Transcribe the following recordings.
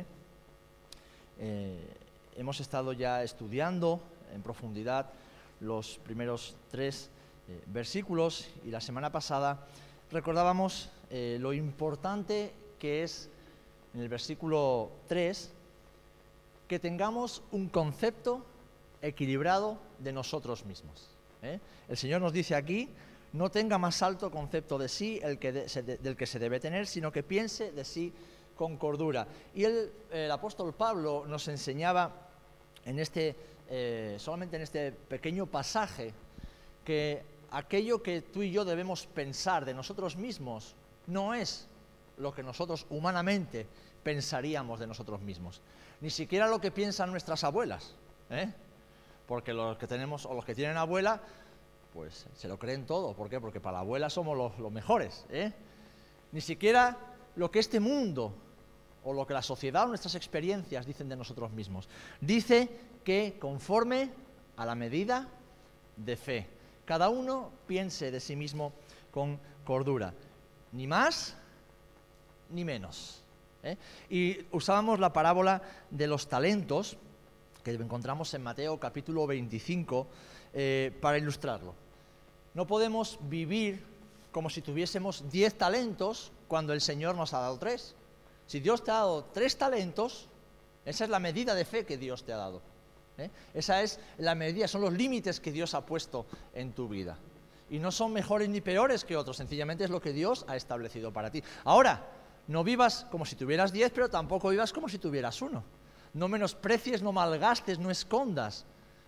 capítulo 12. Eh, hemos estado ya estudiando en profundidad los primeros tres eh, versículos y la semana pasada recordábamos eh, lo importante que es en el versículo 3 que tengamos un concepto equilibrado de nosotros mismos. El Señor nos dice aquí, no tenga más alto concepto de sí el que del que se debe tener, sino que piense de sí con cordura. Y el, apóstol Pablo nos enseñaba en este, eh, solamente en este pequeño pasaje que aquello que tú y yo debemos pensar de nosotros mismos no es lo que nosotros humanamente pensaríamos de nosotros mismos, ni siquiera lo que piensan nuestras abuelas, ¿eh? porque los que tenemos o los que tienen abuela, pues se lo creen todo, ¿por qué? Porque para la abuela somos los, mejores, ¿eh? ni siquiera lo que este mundo o lo que la sociedad o nuestras experiencias dicen de nosotros mismos. Dice que conforme a la medida de fe, cada uno piense de sí mismo con cordura, ni más ni menos. ¿eh? Y usábamos la parábola de los talentos, que encontramos en Mateo capítulo 25, eh, para ilustrarlo. No podemos vivir como si tuviésemos 10 talentos cuando el Señor nos ha dado tres. Si Dios te ha dado tres talentos, esa es la medida de fe que Dios te ha dado. ¿eh? Esa es la medida, son los límites que Dios ha puesto en tu vida. Y no son mejores ni peores que otros, sencillamente es lo que Dios ha establecido para ti. Ahora, no vivas como si tuvieras diez, pero tampoco vivas como si tuvieras uno. No menosprecies, no malgastes, no escondas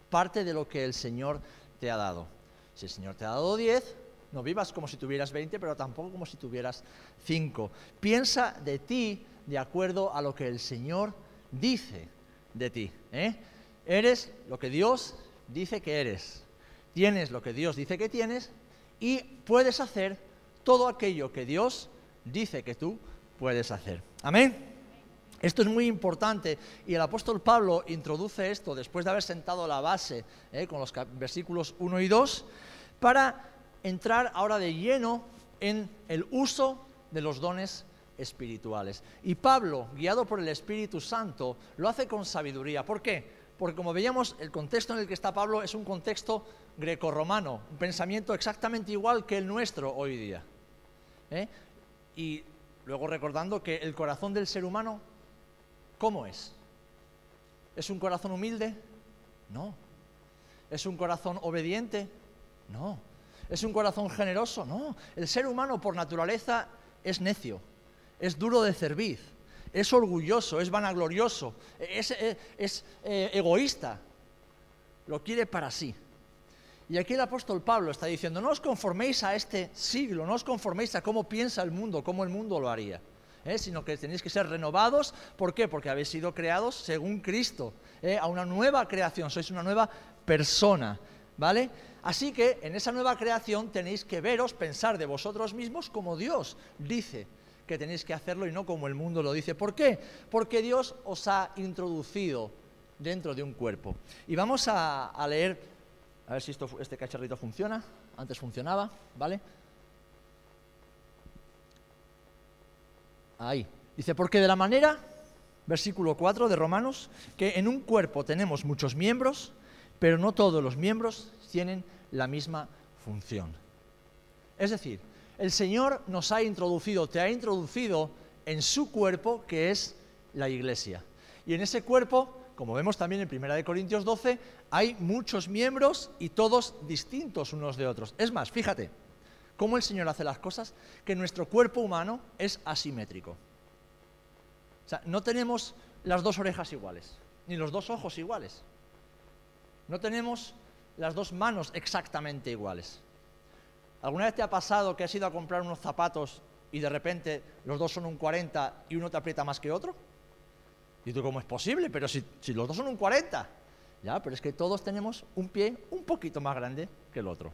parte de lo que el Señor te ha dado. Si el Señor te ha dado diez, no vivas como si tuvieras veinte, pero tampoco como si tuvieras cinco. Piensa de ti de acuerdo a lo que el Señor dice de ti. ¿eh? Eres lo que Dios dice que eres. Tienes lo que Dios dice que tienes y puedes hacer todo aquello que Dios dice que tú puedes hacer. Amén. Esto es muy importante y el apóstol Pablo introduce esto después de haber sentado la base ¿eh? con los versículos 1 y 2 para entrar ahora de lleno en el uso de los dones espirituales. Y Pablo, guiado por el Espíritu Santo, lo hace con sabiduría. ¿Por qué? Porque como veíamos, el contexto en el que está Pablo es un contexto grecorromano, un pensamiento exactamente igual que el nuestro hoy día. ¿eh? Y luego recordando que el corazón del ser humano, ¿cómo es? ¿Es un corazón humilde? No. ¿Es un corazón obediente? No. ¿Es un corazón generoso? No. El ser humano por naturaleza es necio es duro de cerviz, es orgulloso, es vanaglorioso, es, eh, egoísta, lo quiere para sí. Y aquí el apóstol Pablo está diciendo, no os conforméis a este siglo, no os conforméis a cómo piensa el mundo, cómo el mundo lo haría, ¿eh? sino que tenéis que ser renovados. ¿Por qué? Porque habéis sido creados según Cristo, ¿eh? a una nueva creación, sois una nueva persona, ¿vale? Así que en esa nueva creación tenéis que veros, pensar de vosotros mismos como Dios dice que tenéis que hacerlo y no como el mundo lo dice. ¿Por qué? Porque Dios os ha introducido dentro de un cuerpo. Y vamos a, leer, a ver si esto, este cacharrito funciona. Antes funcionaba, ¿vale? Ahí. Dice, porque de la manera, versículo 4 de Romanos, que en un cuerpo tenemos muchos miembros, pero no todos los miembros tienen la misma función. Es decir, el Señor nos ha introducido, te ha introducido en su cuerpo que es la iglesia. Y en ese cuerpo, como vemos también en 1 Corintios 12, hay muchos miembros y todos distintos unos de otros. Es más, fíjate cómo el Señor hace las cosas, que nuestro cuerpo humano es asimétrico. O sea, no tenemos las dos orejas iguales, ni los dos ojos iguales. No tenemos las dos manos exactamente iguales. ¿Alguna vez te ha pasado que has ido a comprar unos zapatos y de repente los dos son un 40 y uno te aprieta más que otro? Y tú, ¿cómo es posible? Pero si, los dos son un 40. Ya, pero es que todos tenemos un pie un poquito más grande que el otro.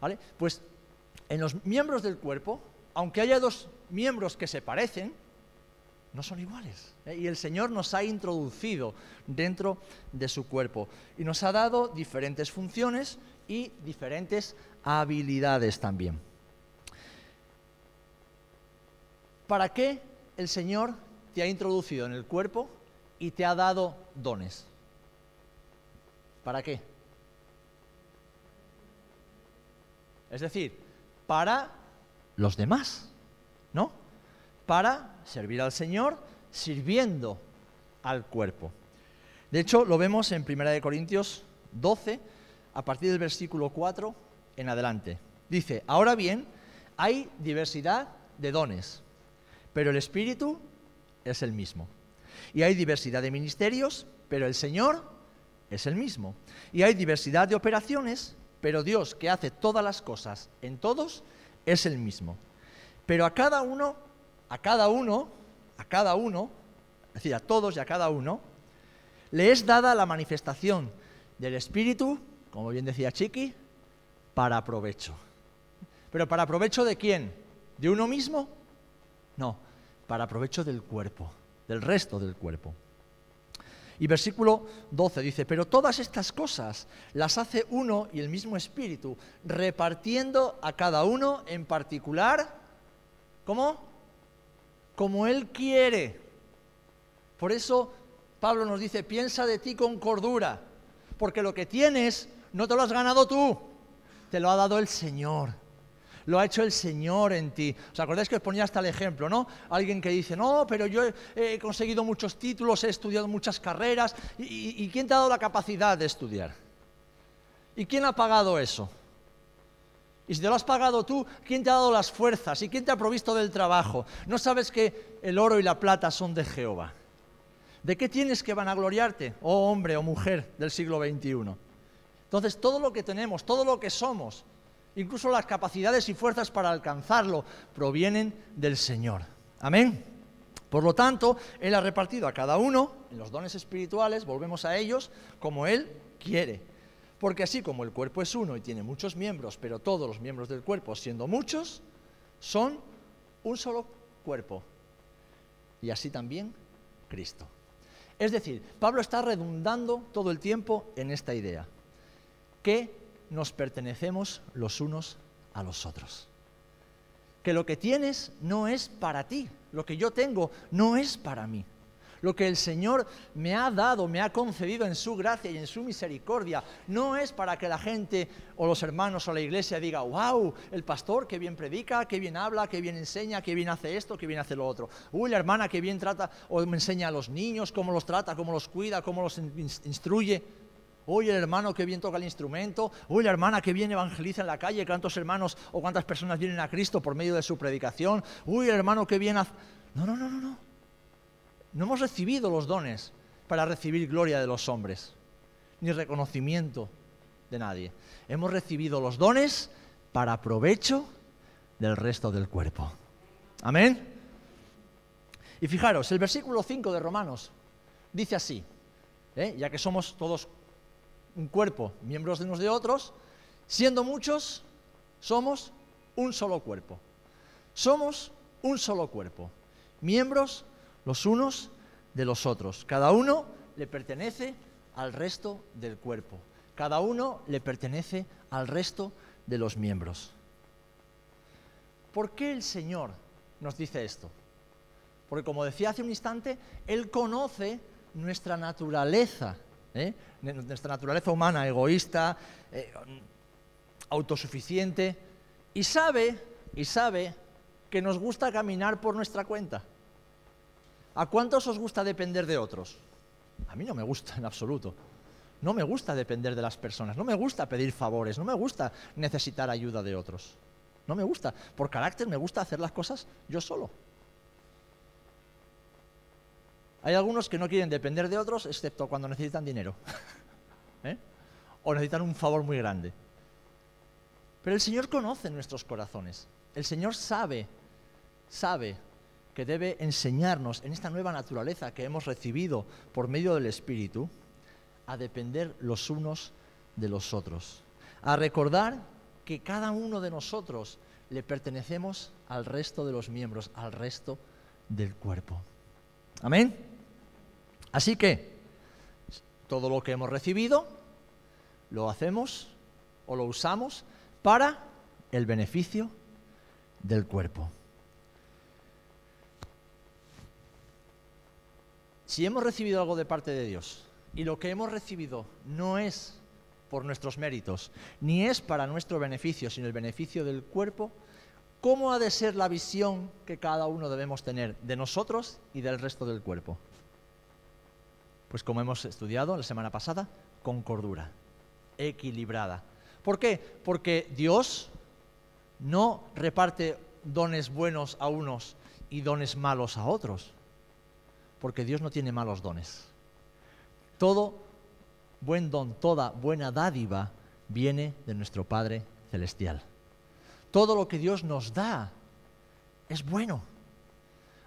¿Vale? Pues en los miembros del cuerpo, aunque haya dos miembros que se parecen, no son iguales. ¿eh? Y el Señor nos ha introducido dentro de su cuerpo y nos ha dado diferentes funciones y diferentes habilidades también. ¿Para qué el Señor te ha introducido en el cuerpo y te ha dado dones. ¿Para qué? Es decir, para los demás, ¿no? Para servir al Señor sirviendo al cuerpo. De hecho, lo vemos en 1 Corintios 12, a partir del versículo 4 en adelante. Dice, ahora bien, hay diversidad de dones, pero el Espíritu es el mismo. Y hay diversidad de ministerios, pero el Señor es el mismo. Y hay diversidad de operaciones, pero Dios que hace todas las cosas en todos es el mismo. Pero a cada uno, a cada uno, a cada uno, es decir, a todos y a cada uno, le es dada la manifestación del Espíritu, como bien decía Chiqui, para provecho. ¿Pero para provecho de quién? ¿De uno mismo? No, para provecho del cuerpo, del resto del cuerpo. Y versículo 12 dice, pero todas estas cosas las hace uno y el mismo Espíritu, repartiendo a cada uno en particular, ¿cómo? Como Él quiere. Por eso Pablo nos dice, piensa de ti con cordura, porque lo que tienes no te lo has ganado tú, te lo ha dado el Señor lo ha hecho el Señor en ti. ¿Os acordáis que os ponía hasta el ejemplo, no? Alguien que dice, no, pero yo he, conseguido muchos títulos, he estudiado muchas carreras. ¿Y, quién te ha dado la capacidad de estudiar? ¿Y quién ha pagado eso? Y si te lo has pagado tú, ¿quién te ha dado las fuerzas? ¿Y quién te ha provisto del trabajo? ¿No sabes que el oro y la plata son de Jehová? ¿De qué tienes que vanagloriarte, oh hombre o mujer del siglo XXI? Entonces, todo lo que tenemos, todo lo que somos, incluso las capacidades y fuerzas para alcanzarlo, provienen del Señor. Amén. Por lo tanto, Él ha repartido a cada uno en los dones espirituales, volvemos a ellos, como Él quiere. Porque así como el cuerpo es uno y tiene muchos miembros, pero todos los miembros del cuerpo, siendo muchos, son un solo cuerpo. Y así también Cristo. Es decir, Pablo está redundando todo el tiempo en esta idea, que nos pertenecemos los unos a los otros. Que lo que tienes no es para ti, lo que yo tengo no es para mí. Lo que el Señor me ha dado, me ha concedido en su gracia y en su misericordia, no es para que la gente o los hermanos o la iglesia diga, wow, el pastor que bien predica, que bien habla, que bien enseña, que bien hace esto, que bien hace lo otro. Uy, la hermana que bien trata o me enseña a los niños, cómo los trata, cómo los cuida, cómo los instruye. Uy, el hermano que bien toca el instrumento. Uy, la hermana que bien evangeliza en la calle. Cuántos hermanos o cuántas personas vienen a Cristo por medio de su predicación. Uy, el hermano que bien hace... No, no, no, no, no. No hemos recibido los dones para recibir gloria de los hombres, ni reconocimiento de nadie. Hemos recibido los dones para provecho del resto del cuerpo. Amén. Y fijaros, el versículo 5 de Romanos dice así, ¿eh? ya que somos todos un cuerpo, miembros de unos de otros, siendo muchos, somos un solo cuerpo. Somos un solo cuerpo, miembros los unos de los otros. Cada uno le pertenece al resto del cuerpo. Cada uno le pertenece al resto de los miembros. ¿Por qué el Señor nos dice esto? Porque como decía hace un instante, Él conoce nuestra naturaleza ¿eh? nuestra naturaleza humana, egoísta, eh, autosuficiente, y sabe, y sabe que nos gusta caminar por nuestra cuenta. ¿A cuántos os gusta depender de otros? A mí no me gusta en absoluto. No me gusta depender de las personas, no me gusta pedir favores, no me gusta necesitar ayuda de otros. No me gusta. Por carácter me gusta hacer las cosas yo solo. Hay algunos que no quieren depender de otros, excepto cuando necesitan dinero. ¿Eh? O necesitan un favor muy grande. Pero el Señor conoce nuestros corazones. El Señor sabe, sabe que debe enseñarnos en esta nueva naturaleza que hemos recibido por medio del Espíritu a depender los unos de los otros. A recordar que cada uno de nosotros le pertenecemos al resto de los miembros, al resto del cuerpo. Amén. Así que todo lo que hemos recibido lo hacemos o lo usamos para el beneficio del cuerpo. si hemos recibido algo de parte de Dios y lo que hemos recibido no es por nuestros méritos, ni es para nuestro beneficio, sino el beneficio del cuerpo, ¿cómo ha de ser la visión que cada uno debemos tener de nosotros y del resto del cuerpo? Pues como hemos estudiado la semana pasada, con cordura, equilibrada. ¿Por qué? Porque Dios no reparte dones buenos a unos y dones malos a otros, porque Dios no tiene malos dones. Todo buen don, toda buena dádiva viene de nuestro Padre Celestial. Todo lo que Dios nos da es bueno.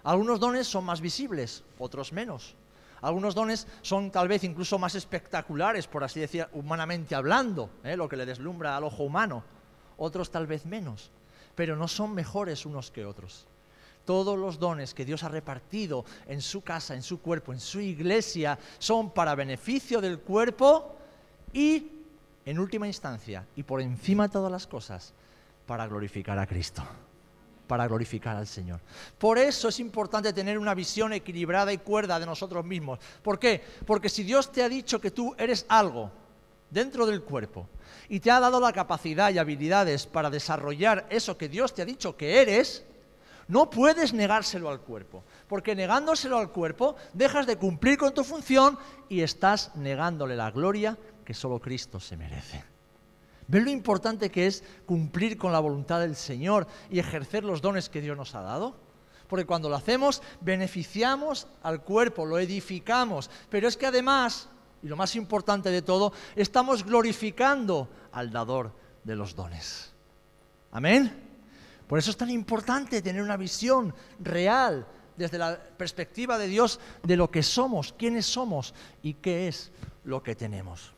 Algunos dones son más visibles, otros menos. Algunos dones son tal vez incluso más espectaculares, por así decir, humanamente hablando, ¿eh? lo que le deslumbra al ojo humano. Otros tal vez menos, pero no son mejores unos que otros. Todos los dones que Dios ha repartido en su casa, en su cuerpo, en su iglesia, son para beneficio del cuerpo y, en última instancia, y por encima de todas las cosas, para glorificar a Cristo para glorificar al Señor. Por eso es importante tener una visión equilibrada y cuerda de nosotros mismos. ¿Por qué? Porque si Dios te ha dicho que tú eres algo dentro del cuerpo y te ha dado la capacidad y habilidades para desarrollar eso que Dios te ha dicho que eres, no puedes negárselo al cuerpo, porque negándoselo al cuerpo dejas de cumplir con tu función y estás negándole la gloria que solo Cristo se merece. ¿Ves lo importante que es cumplir con la voluntad del Señor y ejercer los dones que Dios nos ha dado? Porque cuando lo hacemos, beneficiamos al cuerpo, lo edificamos. Pero es que además, y lo más importante de todo, estamos glorificando al dador de los dones. Amén. Por eso es tan importante tener una visión real desde la perspectiva de Dios de lo que somos, quiénes somos y qué es lo que tenemos.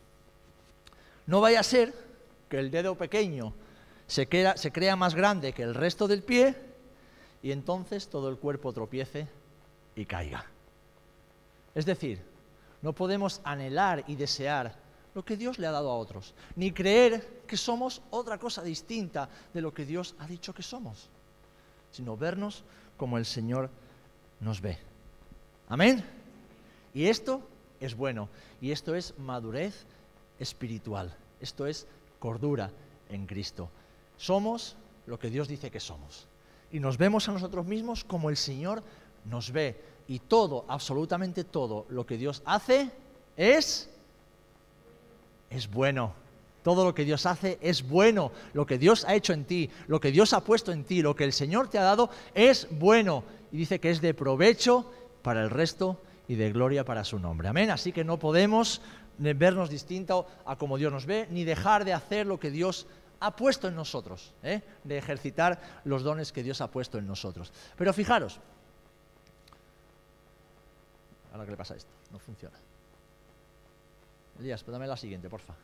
No vaya a ser que el dedo pequeño se, crea más grande que el resto del pie y entonces todo el cuerpo tropiece y caiga. Es decir, no podemos anhelar y desear lo que Dios le ha dado a otros, ni creer que somos otra cosa distinta de lo que Dios ha dicho que somos, sino vernos como el Señor nos ve. Amén. Y esto es bueno, y esto es madurez espiritual, esto es cordura en Cristo. Somos lo que Dios dice que somos, y nos vemos a nosotros mismos como el Señor nos ve, y todo, absolutamente todo lo que Dios hace es es bueno. Todo lo que Dios hace es bueno. Lo que Dios ha hecho en ti, lo que Dios ha puesto en ti, lo que el Señor te ha dado es bueno. Y dice que es de provecho para el resto y de gloria para su nombre. Amén. Así que no podemos vernos distinto a como Dios nos ve, ni dejar de hacer lo que Dios ha puesto en nosotros, ¿eh? de ejercitar los dones que Dios ha puesto en nosotros. Pero fijaros, ahora qué le pasa esto, no funciona. Elías, dame la siguiente, porfa.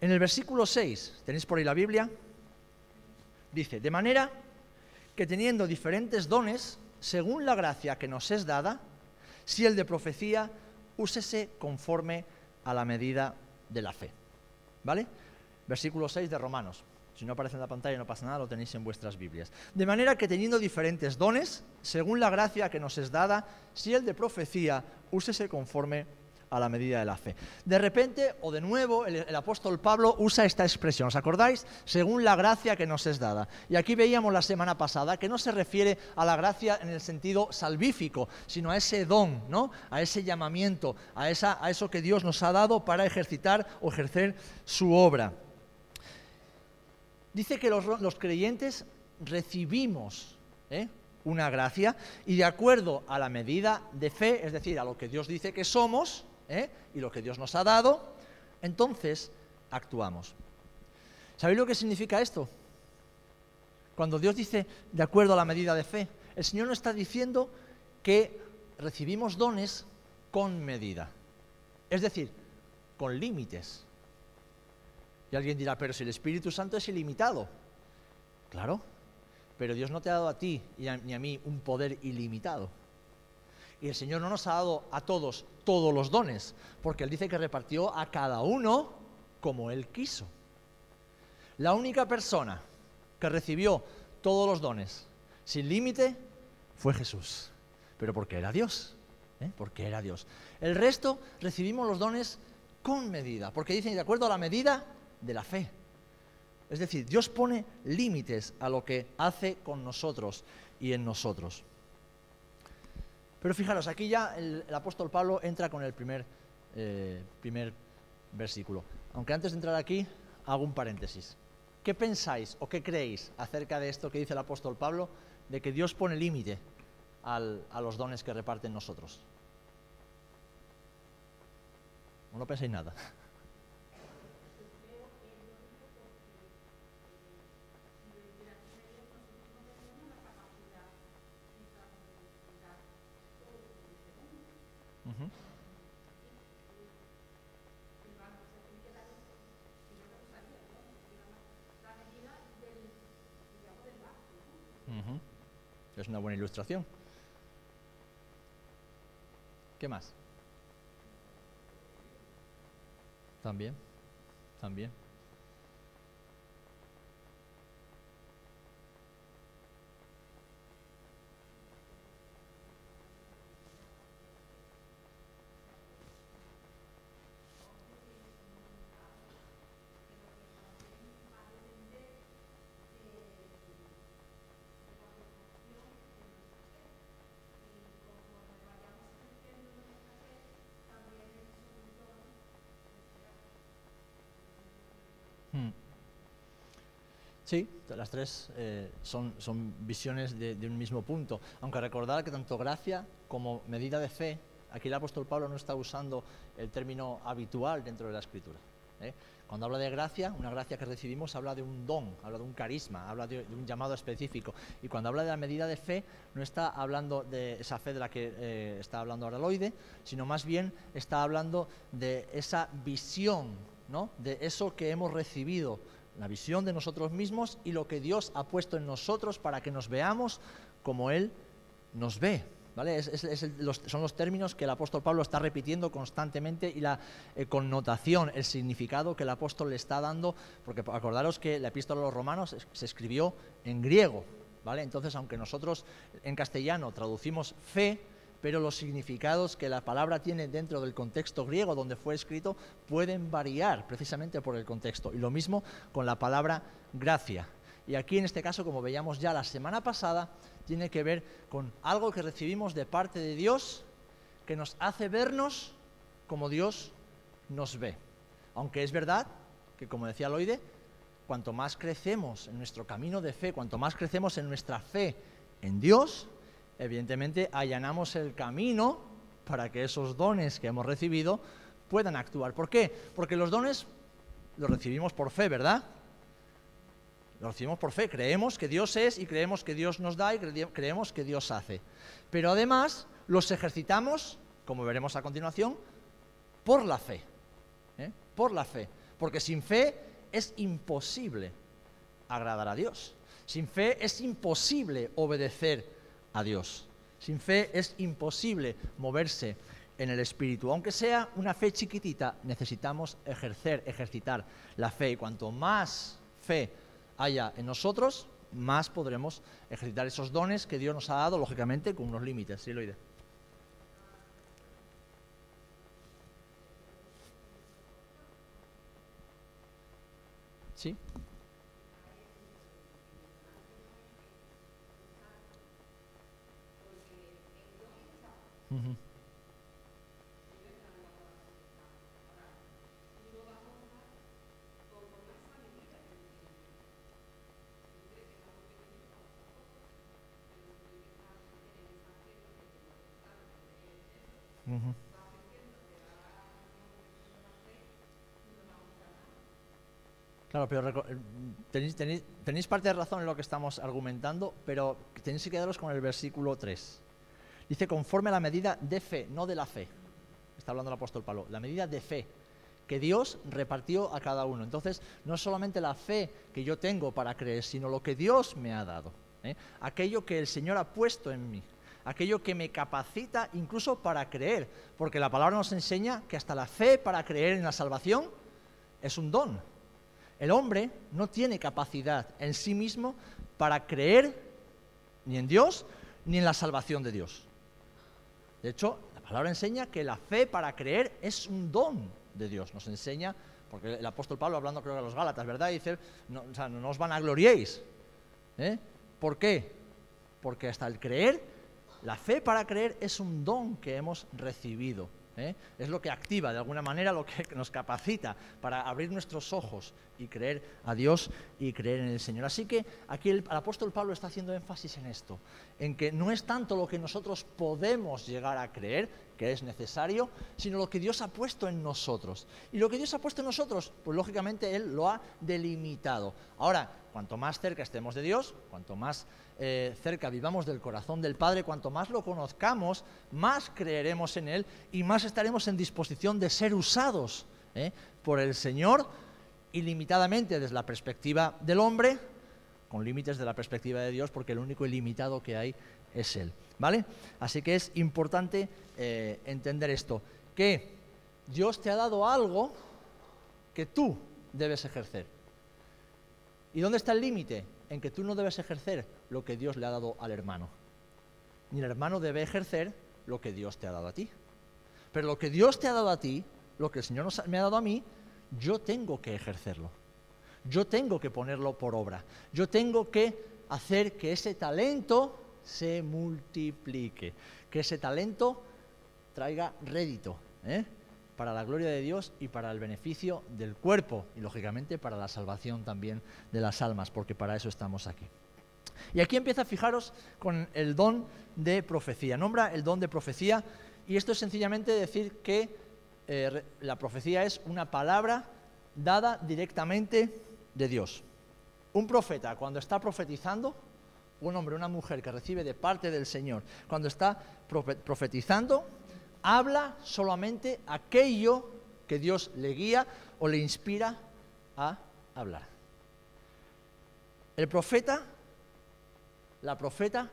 En el versículo 6, ¿tenéis por ahí la Biblia? Dice, de manera que teniendo diferentes dones, según la gracia que nos es dada, si el de profecía, úsese conforme a la medida de la fe. ¿Vale? Versículo 6 de Romanos. Si no aparece en la pantalla no pasa nada, lo tenéis en vuestras Biblias. De manera que teniendo diferentes dones, según la gracia que nos es dada, si el de profecía, úsese conforme a la medida de la fe. De repente, o de nuevo, el, apóstol Pablo usa esta expresión, ¿os acordáis? Según la gracia que nos es dada. Y aquí veíamos la semana pasada que no se refiere a la gracia en el sentido salvífico, sino a ese don, ¿no? A ese llamamiento, a, esa, a eso que Dios nos ha dado para ejercitar o ejercer su obra dice que los, creyentes recibimos ¿eh? una gracia y de acuerdo a la medida de fe, es decir, a lo que Dios dice que somos ¿eh? y lo que Dios nos ha dado, entonces actuamos. ¿Sabéis lo que significa esto? Cuando Dios dice de acuerdo a la medida de fe, el Señor no está diciendo que recibimos dones con medida, es decir, con límites. Y alguien dirá, pero si el Espíritu Santo es ilimitado. Claro, pero Dios no te ha dado a ti ni a mí un poder ilimitado. Y el Señor no nos ha dado a todos todos los dones, porque Él dice que repartió a cada uno como Él quiso. La única persona que recibió todos los dones sin límite fue Jesús, pero porque era Dios, ¿eh? porque era Dios. El resto recibimos los dones con medida, porque dicen de acuerdo a la medida de la fe. Es decir, Dios pone límites a lo que hace con nosotros y en nosotros. Pero fijaros, aquí ya el, apóstol Pablo entra con el primer, eh, primer versículo. Aunque antes de entrar aquí, hago un paréntesis. ¿Qué pensáis o qué creéis acerca de esto que dice el apóstol Pablo, de que Dios pone límite a los dones que reparten nosotros? No penséis nada. Es una buena ilustración. ¿Qué más? También, también. Las tres eh, son, visiones de, un mismo punto. Aunque recordar que tanto gracia como medida de fe, aquí el apóstol Pablo no está usando el término habitual dentro de la escritura. ¿eh? Cuando habla de gracia, una gracia que recibimos habla de un don, habla de un carisma, habla de, un llamado específico. Y cuando habla de la medida de fe, no está hablando de esa fe de la que eh, está hablando ahora Loide, sino más bien está hablando de esa visión, ¿no? de eso que hemos recibido la visión de nosotros mismos y lo que Dios ha puesto en nosotros para que nos veamos como Él nos ve. ¿Vale? son los términos que el apóstol Pablo está repitiendo constantemente y la eh, connotación, el significado que el apóstol le está dando, porque acordaros que la epístola a los romanos se escribió en griego, ¿vale? Entonces, aunque nosotros en castellano traducimos fe, pero los significados que la palabra tiene dentro del contexto griego donde fue escrito pueden variar precisamente por el contexto. Y lo mismo con la palabra gracia. Y aquí en este caso, como veíamos ya la semana pasada, tiene que ver con algo que recibimos de parte de Dios que nos hace vernos como Dios nos ve. Aunque es verdad que, como decía Loide, cuanto más crecemos en nuestro camino de fe, cuanto más crecemos en nuestra fe en Dios, evidentemente allanamos el camino para que esos dones que hemos recibido puedan actuar. ¿Por qué? Porque los dones los recibimos por fe, ¿verdad? Los recibimos por fe, creemos que Dios es y creemos que Dios nos da y creemos que Dios hace. Pero además los ejercitamos, como veremos a continuación, por la fe. ¿eh? Por la fe. Porque sin fe es imposible agradar a Dios. Sin fe es imposible obedecer a Dios. Sin fe es imposible moverse en el Espíritu. Aunque sea una fe chiquitita, necesitamos ejercer, ejercitar la fe. Y cuanto más fe haya en nosotros, más podremos ejercitar esos dones que Dios nos ha dado, lógicamente, con unos límites. ¿Sí, lo ¿Sí? Claro, pero eh, tenéis, tenéis, parte de razón en lo que estamos argumentando, pero tenéis que quedaros con el versículo 3. Dice, conforme a la medida de fe, no de la fe. Está hablando el apóstol Pablo. La medida de fe que Dios repartió a cada uno. Entonces, no es solamente la fe que yo tengo para creer, sino lo que Dios me ha dado. ¿eh? Aquello que el Señor ha puesto en mí. Aquello que me capacita incluso para creer. Porque la palabra nos enseña que hasta la fe para creer en la salvación es un don. El hombre no tiene capacidad en sí mismo para creer ni en Dios ni en la salvación de Dios. De hecho, la palabra enseña que la fe para creer es un don de Dios. Nos enseña, porque el apóstol Pablo hablando creo que a los Gálatas, ¿verdad? Dice, no, o sea, no os. ¿eh? ¿Por qué? Porque hasta el creer, la fe para creer es un don que hemos recibido. ¿Eh? Es lo que activa, de alguna manera, lo que nos capacita para abrir nuestros ojos y creer a Dios y creer en el Señor. Así que aquí el, apóstol Pablo está haciendo énfasis en esto, en que no es tanto lo que nosotros podemos llegar a creer, que es necesario, sino lo que Dios ha puesto en nosotros. Y lo que Dios ha puesto en nosotros, pues lógicamente Él lo ha delimitado. Ahora, cuanto más cerca estemos de Dios, cuanto más eh, cerca vivamos del corazón del Padre, cuanto más lo conozcamos, más creeremos en Él y más estaremos en disposición de ser usados ¿eh? por el Señor ilimitadamente desde la perspectiva del hombre, con límites de la perspectiva de Dios, porque el único ilimitado que hay es Él. ¿Vale? Así que es importante eh, entender esto, que Dios te ha dado algo que tú debes ejercer. ¿Y dónde está el límite? En que tú no debes ejercer lo que Dios le ha dado al hermano. Ni el hermano debe ejercer lo que Dios te ha dado a ti. Pero lo que Dios te ha dado a ti, lo que el Señor me ha dado a mí, yo tengo que ejercerlo. Yo tengo que ponerlo por obra. Yo tengo que hacer que ese talento se multiplique, que ese talento traiga rédito ¿eh? Para la gloria de Dios y para el beneficio del cuerpo y lógicamente para la salvación también de las almas, porque para eso estamos aquí. Y aquí empieza, fijaros, con el don de profecía. Nombra el don de profecía y esto es sencillamente decir que eh, la profecía es una palabra dada directamente de Dios. Un profeta, cuando está profetizando, un hombre, una mujer que recibe de parte del Señor, cuando está profetizando, habla solamente aquello que Dios le guía o le inspira a hablar. El profeta, la profeta,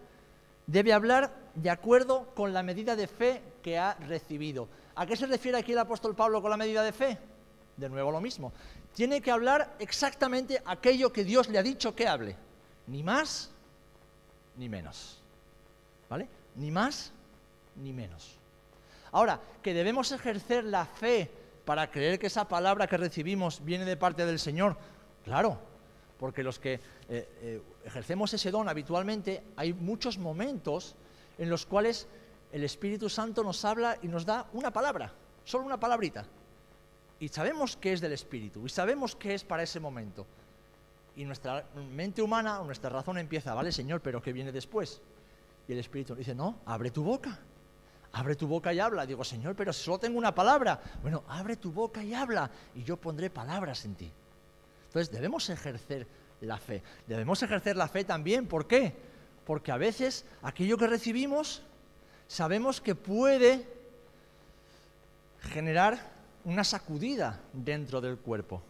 debe hablar de acuerdo con la medida de fe que ha recibido. ¿A qué se refiere aquí el apóstol Pablo con la medida de fe? De nuevo lo mismo. Tiene que hablar exactamente aquello que Dios le ha dicho que hable. Ni más ni menos. ¿Vale? Ni más ni menos. Ahora, que debemos ejercer la fe para creer que esa palabra que recibimos viene de parte del Señor, claro, porque los que eh, eh, ejercemos ese don habitualmente, hay muchos momentos en los cuales el Espíritu Santo nos habla y nos da una palabra, solo una palabrita. Y sabemos que es del Espíritu, y sabemos que es para ese momento. Y nuestra mente humana, nuestra razón empieza, vale Señor, pero ¿qué viene después? Y el Espíritu dice, no, abre tu boca, abre tu boca y habla. Digo, Señor, pero solo tengo una palabra. Bueno, abre tu boca y habla, y yo pondré palabras en ti. Entonces debemos ejercer la fe. Debemos ejercer la fe también, ¿por qué? Porque a veces aquello que recibimos sabemos que puede generar una sacudida dentro del cuerpo.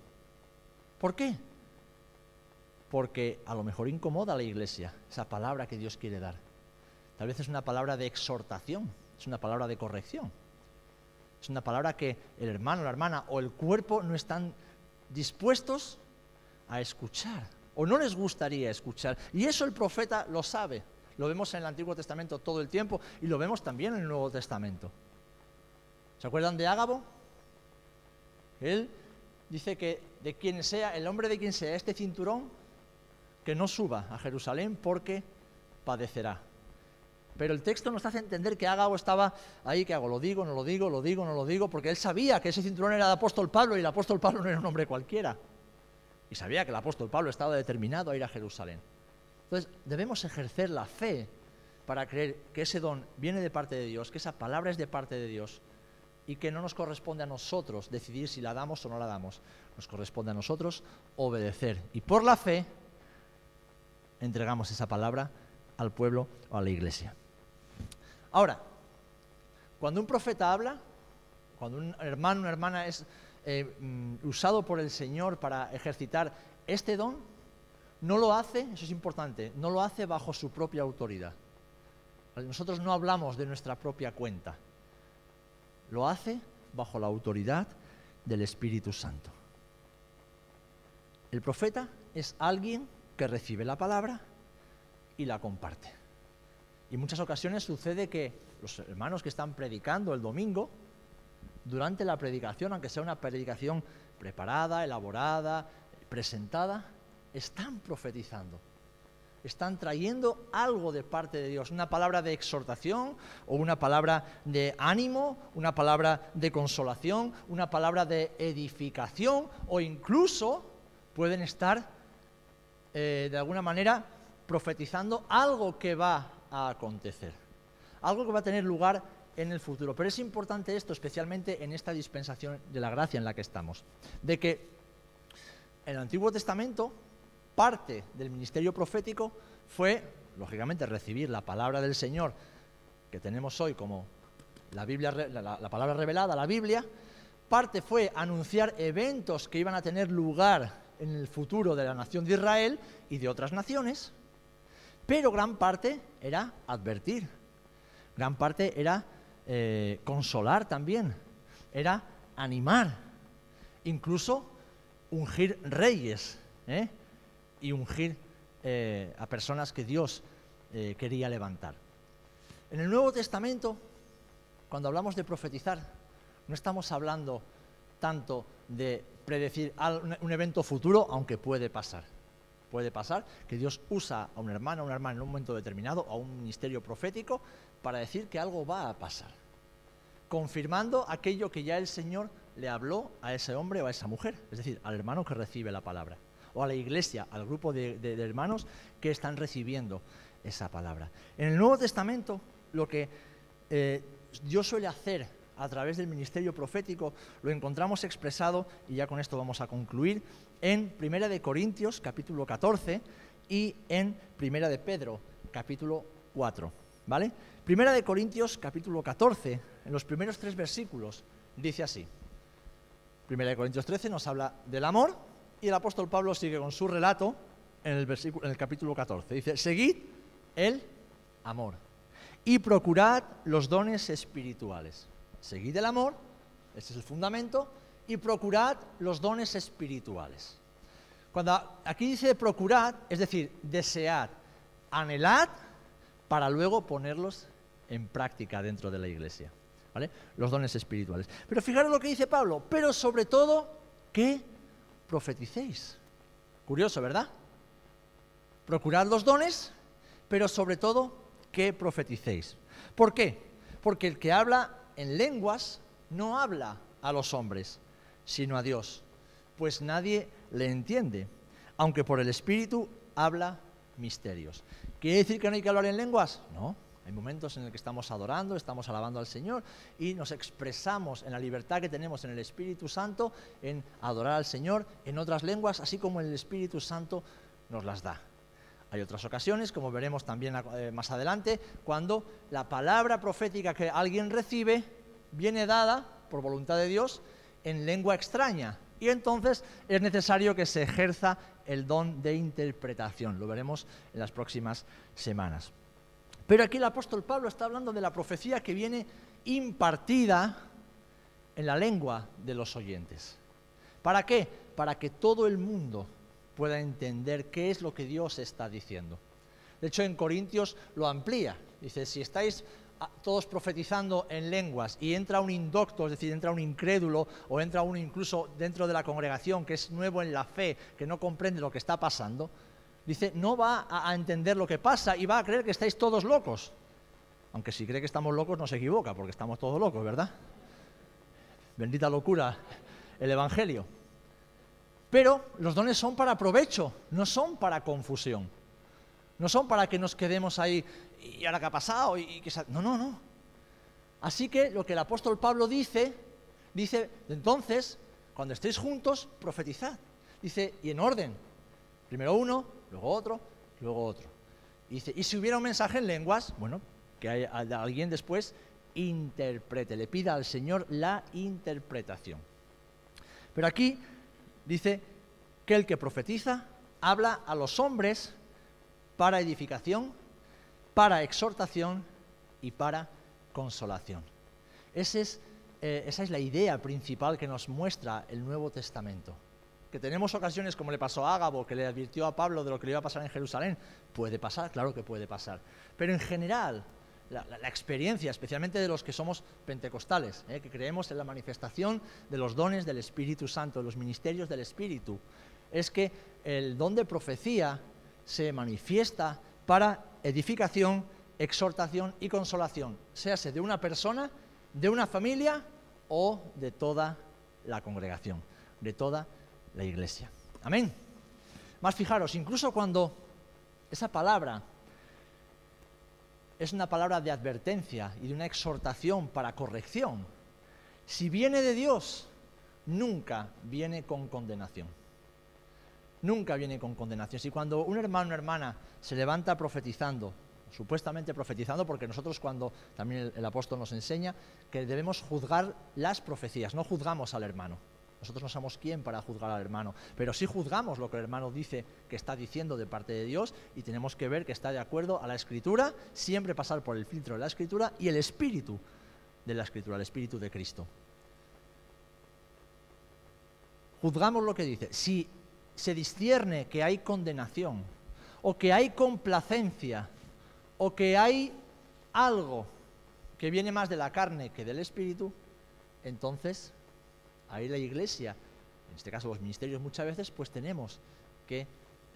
¿Por qué? Porque a lo mejor incomoda a la iglesia esa palabra que Dios quiere dar. Tal vez es una palabra de exhortación, es una palabra de corrección. Es una palabra que el hermano, la hermana o el cuerpo no están dispuestos a escuchar o no les gustaría escuchar. Y eso el profeta lo sabe. Lo vemos en el Antiguo Testamento todo el tiempo y lo vemos también en el Nuevo Testamento. ¿Se acuerdan de Ágabo? Él dice que de quien sea, el hombre de quien sea este cinturón, que no suba a Jerusalén porque padecerá. Pero el texto nos hace entender que Ágabo estaba ahí, que hago, lo digo, no lo digo, lo digo, no lo digo, porque él sabía que ese cinturón era de apóstol Pablo y el apóstol Pablo no era un hombre cualquiera. Y sabía que el apóstol Pablo estaba determinado a ir a Jerusalén. Entonces, debemos ejercer la fe para creer que ese don viene de parte de Dios, que esa palabra es de parte de Dios y que no nos corresponde a nosotros decidir si la damos o no la damos. Nos corresponde a nosotros obedecer. Y por la fe entregamos esa palabra al pueblo o a la iglesia. Ahora, cuando un profeta habla, cuando un hermano, una hermana es eh, mm, usado por el Señor para ejercitar este don, no lo hace, eso es importante, no lo hace bajo su propia autoridad. Nosotros no hablamos de nuestra propia cuenta. Lo hace bajo la autoridad del Espíritu Santo. El profeta es alguien que recibe la palabra y la comparte. Y en muchas ocasiones sucede que los hermanos que están predicando el domingo, durante la predicación, aunque sea una predicación preparada, elaborada, presentada, están profetizando. Están trayendo algo de parte de Dios, una palabra de exhortación o una palabra de ánimo, una palabra de consolación, una palabra de edificación o incluso pueden estar eh, de alguna manera profetizando algo que va a acontecer, algo que va a tener lugar en el futuro. Pero es importante esto, especialmente en esta dispensación de la gracia en la que estamos, de que en el Antiguo Testamento parte del ministerio profético fue, lógicamente, recibir la palabra del Señor que tenemos hoy como la, Biblia, la, palabra revelada, la Biblia, parte fue anunciar eventos que iban a tener lugar en el futuro de la nación de Israel y de otras naciones, pero gran parte era advertir, gran parte era eh, consolar también, era animar, incluso ungir reyes ¿eh? y ungir eh, a personas que Dios quería levantar. En el Nuevo Testamento, cuando hablamos de profetizar, no estamos hablando tanto de predecir un evento futuro, aunque puede pasar. Puede pasar que Dios usa a un hermano, a una hermana en un momento determinado, a un ministerio profético, para decir que algo va a pasar, confirmando aquello que ya el Señor le habló a ese hombre o a esa mujer, es decir, al hermano que recibe la palabra, o a la iglesia, al grupo de, hermanos que están recibiendo esa palabra. En el Nuevo Testamento, lo que eh, Dios suele hacer a través del ministerio profético lo encontramos expresado, y ya con esto vamos a concluir, en Primera de Corintios, capítulo 14, y en Primera de Pedro, capítulo 4. ¿Vale? Primera de Corintios, capítulo 14, en los primeros tres versículos, dice así. Primera de Corintios 13 nos habla del amor, y el apóstol Pablo sigue con su relato en el, versículo, en el capítulo 14. Dice, seguid el amor y procurad los dones espirituales. Seguid el amor, ese es el fundamento, y procurad los dones espirituales. Cuando aquí dice procurad, es decir, desead, anhelad para luego ponerlos en práctica dentro de la iglesia. ¿vale? Los dones espirituales. Pero fijaros lo que dice Pablo, pero sobre todo que profeticéis. Curioso, ¿verdad? Procurad los dones, pero sobre todo que profeticéis. ¿Por qué? Porque el que habla en lenguas no habla a los hombres, sino a Dios, pues nadie le entiende, aunque por el Espíritu habla misterios. ¿Quiere decir que no hay que hablar en lenguas? No. Hay momentos en los que estamos adorando, estamos alabando al Señor y nos expresamos en la libertad que tenemos en el Espíritu Santo en adorar al Señor en otras lenguas, así como el Espíritu Santo nos las da. Hay otras ocasiones, como veremos también eh, más adelante, cuando la palabra profética que alguien recibe viene dada por voluntad de Dios en lengua extraña. Y entonces es necesario que se ejerza el don de interpretación. Lo veremos en las próximas semanas. Pero aquí el apóstol Pablo está hablando de la profecía que viene impartida en la lengua de los oyentes. ¿Para qué? Para que todo el mundo pueda entender qué es lo que Dios está diciendo. De hecho, en Corintios lo amplía. Dice, si estáis todos profetizando en lenguas y entra un indocto, es decir, entra un incrédulo o entra uno incluso dentro de la congregación que es nuevo en la fe, que no comprende lo que está pasando, dice, no va a entender lo que pasa y va a creer que estáis todos locos. Aunque si cree que estamos locos no se equivoca, porque estamos todos locos, ¿verdad? Bendita locura el Evangelio. Pero los dones son para provecho, no son para confusión. No son para que nos quedemos ahí y ahora qué ha pasado y, que no, no, no. Así que lo que el apóstol Pablo dice, dice, entonces, cuando estéis juntos, profetizad. Dice, y en orden. Primero uno, luego otro, luego otro. Y dice, y si hubiera un mensaje en lenguas, bueno, que alguien después interprete, le pida al Señor la interpretación. Pero aquí dice que el que profetiza habla a los hombres para edificación, para exhortación y para consolación. eh, esa es la idea principal que nos muestra el Nuevo Testamento. Que tenemos ocasiones como le pasó a Ágabo, que le advirtió a Pablo de lo que le iba a pasar en Jerusalén. Puede pasar, claro que puede pasar. Pero en general, la, experiencia, especialmente de los que somos pentecostales, ¿eh? que creemos en la manifestación de los dones del Espíritu Santo, de los ministerios del Espíritu, es que el don de profecía se manifiesta para edificación, exhortación y consolación, séase de una persona, de una familia o de toda la congregación, de toda la iglesia. Amén. Más fijaros, incluso cuando esa palabra es una palabra de advertencia y de una exhortación para corrección. Si viene de Dios, nunca viene con condenación. Nunca viene con condenación. Si cuando un hermano o hermana se levanta profetizando, supuestamente profetizando, porque nosotros cuando también el, apóstol nos enseña que debemos juzgar las profecías, no juzgamos al hermano. Nosotros no somos quién para juzgar al hermano, pero sí juzgamos lo que el hermano dice que está diciendo de parte de Dios y tenemos que ver que está de acuerdo a la escritura, siempre pasar por el filtro de la escritura y el espíritu de la escritura, el espíritu de Cristo. Juzgamos lo que dice. Si se discierne que hay condenación o que hay complacencia o que hay algo que viene más de la carne que del espíritu, entonces ahí la iglesia, en este caso los ministerios muchas veces, pues tenemos que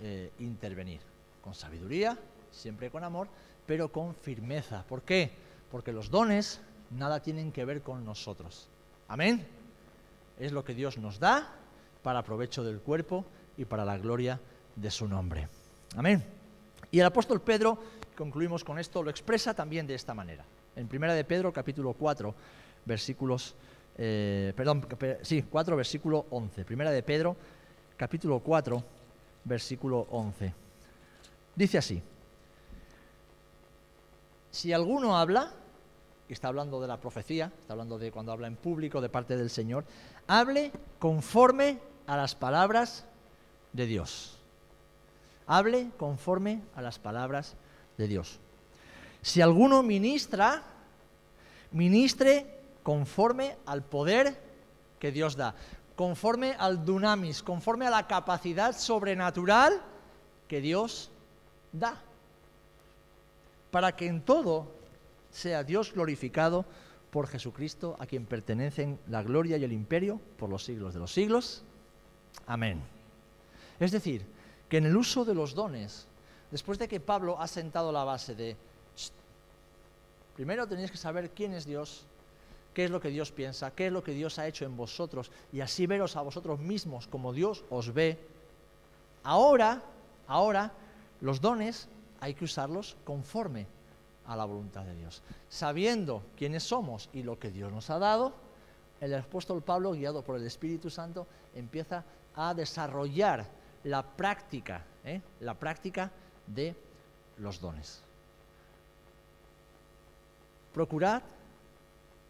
eh, intervenir con sabiduría, siempre con amor, pero con firmeza. ¿Por qué? Porque los dones nada tienen que ver con nosotros. Amén. Es lo que Dios nos da para provecho del cuerpo y para la gloria de su nombre. Amén. Y el apóstol Pedro, concluimos con esto, lo expresa también de esta manera. En Primera de Pedro, capítulo 4, versículos eh, perdón, sí, 4, versículo 11. Primera de Pedro, capítulo 4, versículo 11. Dice así, si alguno habla, y está hablando de la profecía, está hablando de cuando habla en público de parte del Señor, hable conforme a las palabras de Dios. Hable conforme a las palabras de Dios. Si alguno ministra, ministre conforme al poder que Dios da, conforme al dunamis, conforme a la capacidad sobrenatural que Dios da, para que en todo sea Dios glorificado por Jesucristo, a quien pertenecen la gloria y el imperio por los siglos de los siglos. Amén. Es decir, que en el uso de los dones, después de que Pablo ha sentado la base de, primero tenéis que saber quién es Dios, qué es lo que Dios piensa, qué es lo que Dios ha hecho en vosotros y así veros a vosotros mismos como Dios os ve. Ahora, ahora, los dones hay que usarlos conforme a la voluntad de Dios. Sabiendo quiénes somos y lo que Dios nos ha dado, el apóstol Pablo, guiado por el Espíritu Santo, empieza a desarrollar la práctica, ¿eh? la práctica de los dones. Procurad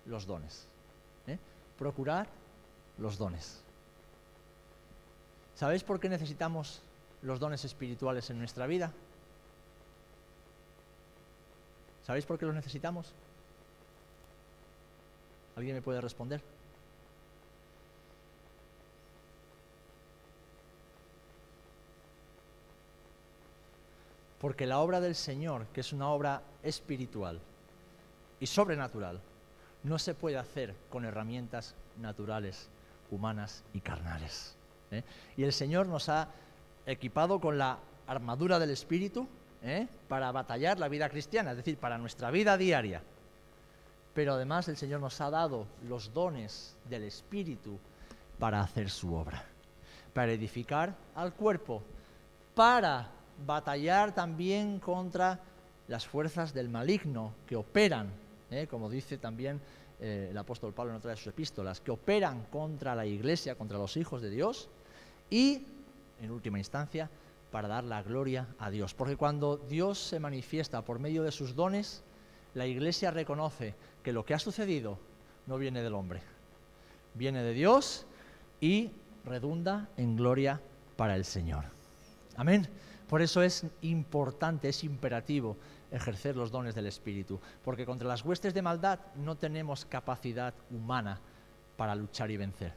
los dones. ¿eh? Procurar los dones. ¿Sabéis por qué necesitamos los dones espirituales en nuestra vida? ¿Sabéis por qué los necesitamos? ¿Alguien me puede responder? Porque la obra del Señor, que es una obra espiritual y sobrenatural, no se puede hacer con herramientas naturales, humanas y carnales. ¿eh? Y el Señor nos ha equipado con la armadura del Espíritu ¿eh? para batallar la vida cristiana, es decir, para nuestra vida diaria. Pero además el Señor nos ha dado los dones del Espíritu para hacer su obra, para edificar al cuerpo, para batallar también contra las fuerzas del maligno que operan ¿eh? como dice también eh, el apóstol Pablo en otra de sus epístolas, que operan contra la iglesia, contra los hijos de Dios, y, en última instancia, para dar la gloria a Dios. Porque cuando Dios se manifiesta por medio de sus dones, la iglesia reconoce que lo que ha sucedido no viene del hombre, viene de Dios y redunda en gloria para el Señor. Amén. Por eso es importante, es imperativo ejercer los dones del Espíritu, porque contra las huestes de maldad no tenemos capacidad humana para luchar y vencer.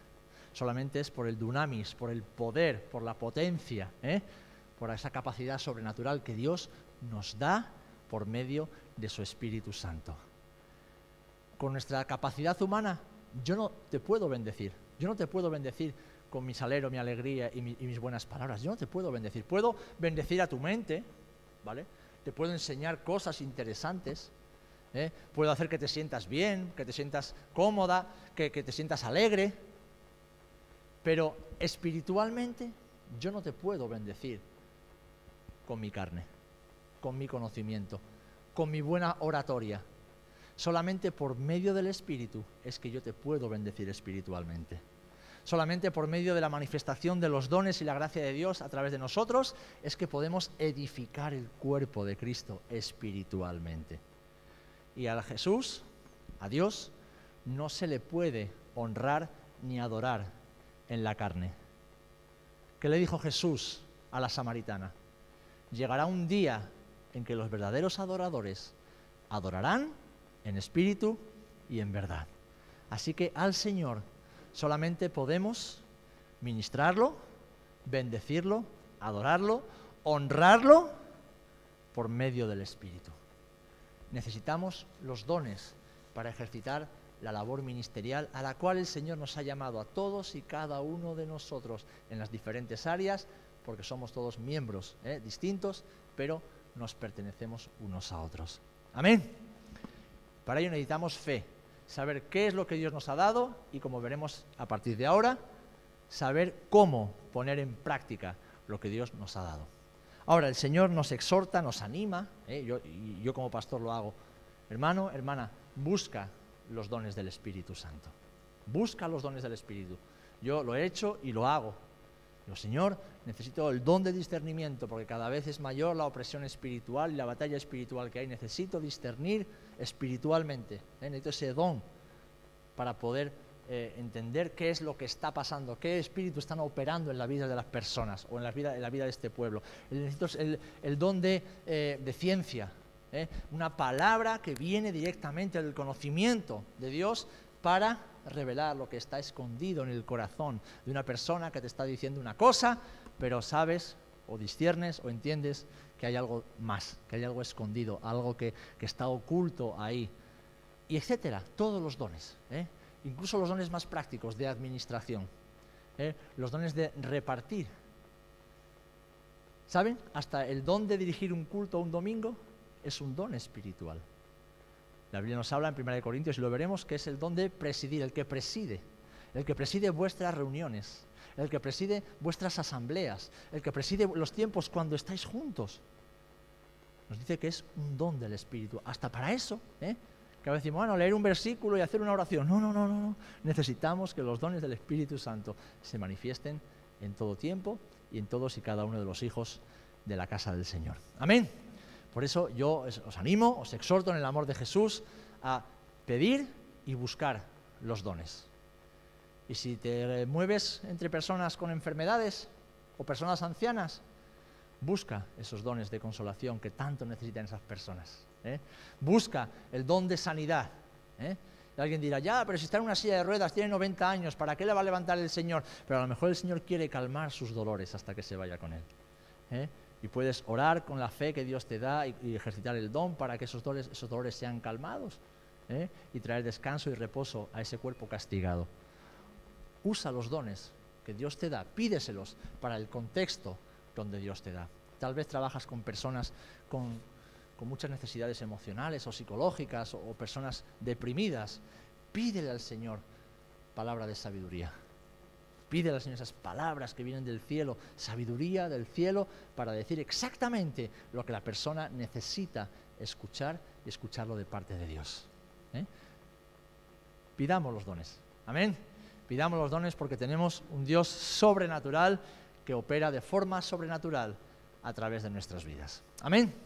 solamente es por el dunamis, por el poder, por la potencia, ¿eh? por esa capacidad sobrenatural que Dios nos da por medio de su Espíritu Santo. Con nuestra capacidad humana, yo no te puedo bendecir. Yo no te puedo bendecir con mi salero, mi alegría y, mis buenas palabras. Yo no te puedo bendecir. Puedo bendecir a tu mente, ¿vale? Te puedo enseñar cosas interesantes. ¿eh? Puedo hacer que te sientas bien, que te sientas cómoda, que te sientas alegre. Pero espiritualmente yo no te puedo bendecir con mi carne, con mi conocimiento, con mi buena oratoria. Solamente por medio del Espíritu es que yo te puedo bendecir espiritualmente. Solamente por medio de la manifestación de los dones y la gracia de Dios a través de nosotros es que podemos edificar el cuerpo de Cristo espiritualmente. Y a Jesús, a Dios, no se le puede honrar ni adorar en la carne. ¿Qué le dijo Jesús a la samaritana? Llegará un día en que los verdaderos adoradores adorarán en espíritu y en verdad. Así que al Señor solamente podemos ministrarlo, bendecirlo, adorarlo, honrarlo por medio del Espíritu. Necesitamos los dones para ejercitar la labor ministerial a la cual el Señor nos ha llamado a todos y cada uno de nosotros en las diferentes áreas, porque somos todos miembros ¿eh? distintos, pero nos pertenecemos unos a otros. Amén. Para ello necesitamos fe, saber qué es lo que Dios nos ha dado y como veremos a partir de ahora, saber cómo poner en práctica lo que Dios nos ha dado. Ahora, el Señor nos exhorta, nos anima, ¿eh? yo, y yo como pastor lo hago. Hermano, hermana, busca los dones del Espíritu Santo. Busca los dones del Espíritu. Yo lo he hecho y lo hago. Señor, necesito el don de discernimiento porque cada vez es mayor la opresión espiritual y la batalla espiritual que hay. Necesito discernir espiritualmente. ¿eh? Necesito ese don para poder eh, entender qué es lo que está pasando, qué espíritu están operando en la vida de las personas o en la vida, de este pueblo. Necesito el, don de, eh, ciencia, ¿eh? una palabra que viene directamente del conocimiento de Dios para revelar lo que está escondido en el corazón de una persona que te está diciendo una cosa, pero sabes o disciernes o entiendes que hay algo más, que hay algo escondido, algo que, está oculto ahí, y etcétera, todos los dones, ¿eh? incluso los dones más prácticos de administración, ¿eh? los dones de repartir. ¿Saben? Hasta el don de dirigir un culto un domingo es un don espiritual. La Biblia nos habla en 1 Corintios y lo veremos que es el don de presidir, el que preside, el que preside vuestras reuniones, el que preside vuestras asambleas, el que preside los tiempos cuando estáis juntos. Nos dice que es un don del Espíritu. Hasta para eso, ¿eh? que a veces decimos, bueno, leer un versículo y hacer una oración. No, no, no, no. Necesitamos que los dones del Espíritu Santo se manifiesten en todo tiempo y en todos y cada uno de los hijos de la casa del Señor. Amén. Por eso yo os animo, os exhorto en el amor de Jesús a pedir y buscar los dones. Y si te mueves entre personas con enfermedades o personas ancianas, busca esos dones de consolación que tanto necesitan esas personas. ¿eh? Busca el don de sanidad. ¿eh? Alguien dirá, ya, pero si está en una silla de ruedas, tiene 90 años, ¿para qué le va a levantar el Señor? Pero a lo mejor el Señor quiere calmar sus dolores hasta que se vaya con Él. ¿eh? Y puedes orar con la fe que Dios te da y, ejercitar el don para que esos dolores, esos dolores sean calmados ¿eh? y traer descanso y reposo a ese cuerpo castigado. Usa los dones que Dios te da, pídeselos para el contexto donde Dios te da. Tal vez trabajas con personas con, muchas necesidades emocionales o psicológicas o personas deprimidas. Pídele al Señor palabra de sabiduría. Pide al Señor esas palabras que vienen del cielo, sabiduría del cielo, para decir exactamente lo que la persona necesita escuchar y escucharlo de parte de Dios. ¿eh? Pidamos los dones. Amén. Pidamos los dones porque tenemos un Dios sobrenatural que opera de forma sobrenatural a través de nuestras vidas. Amén.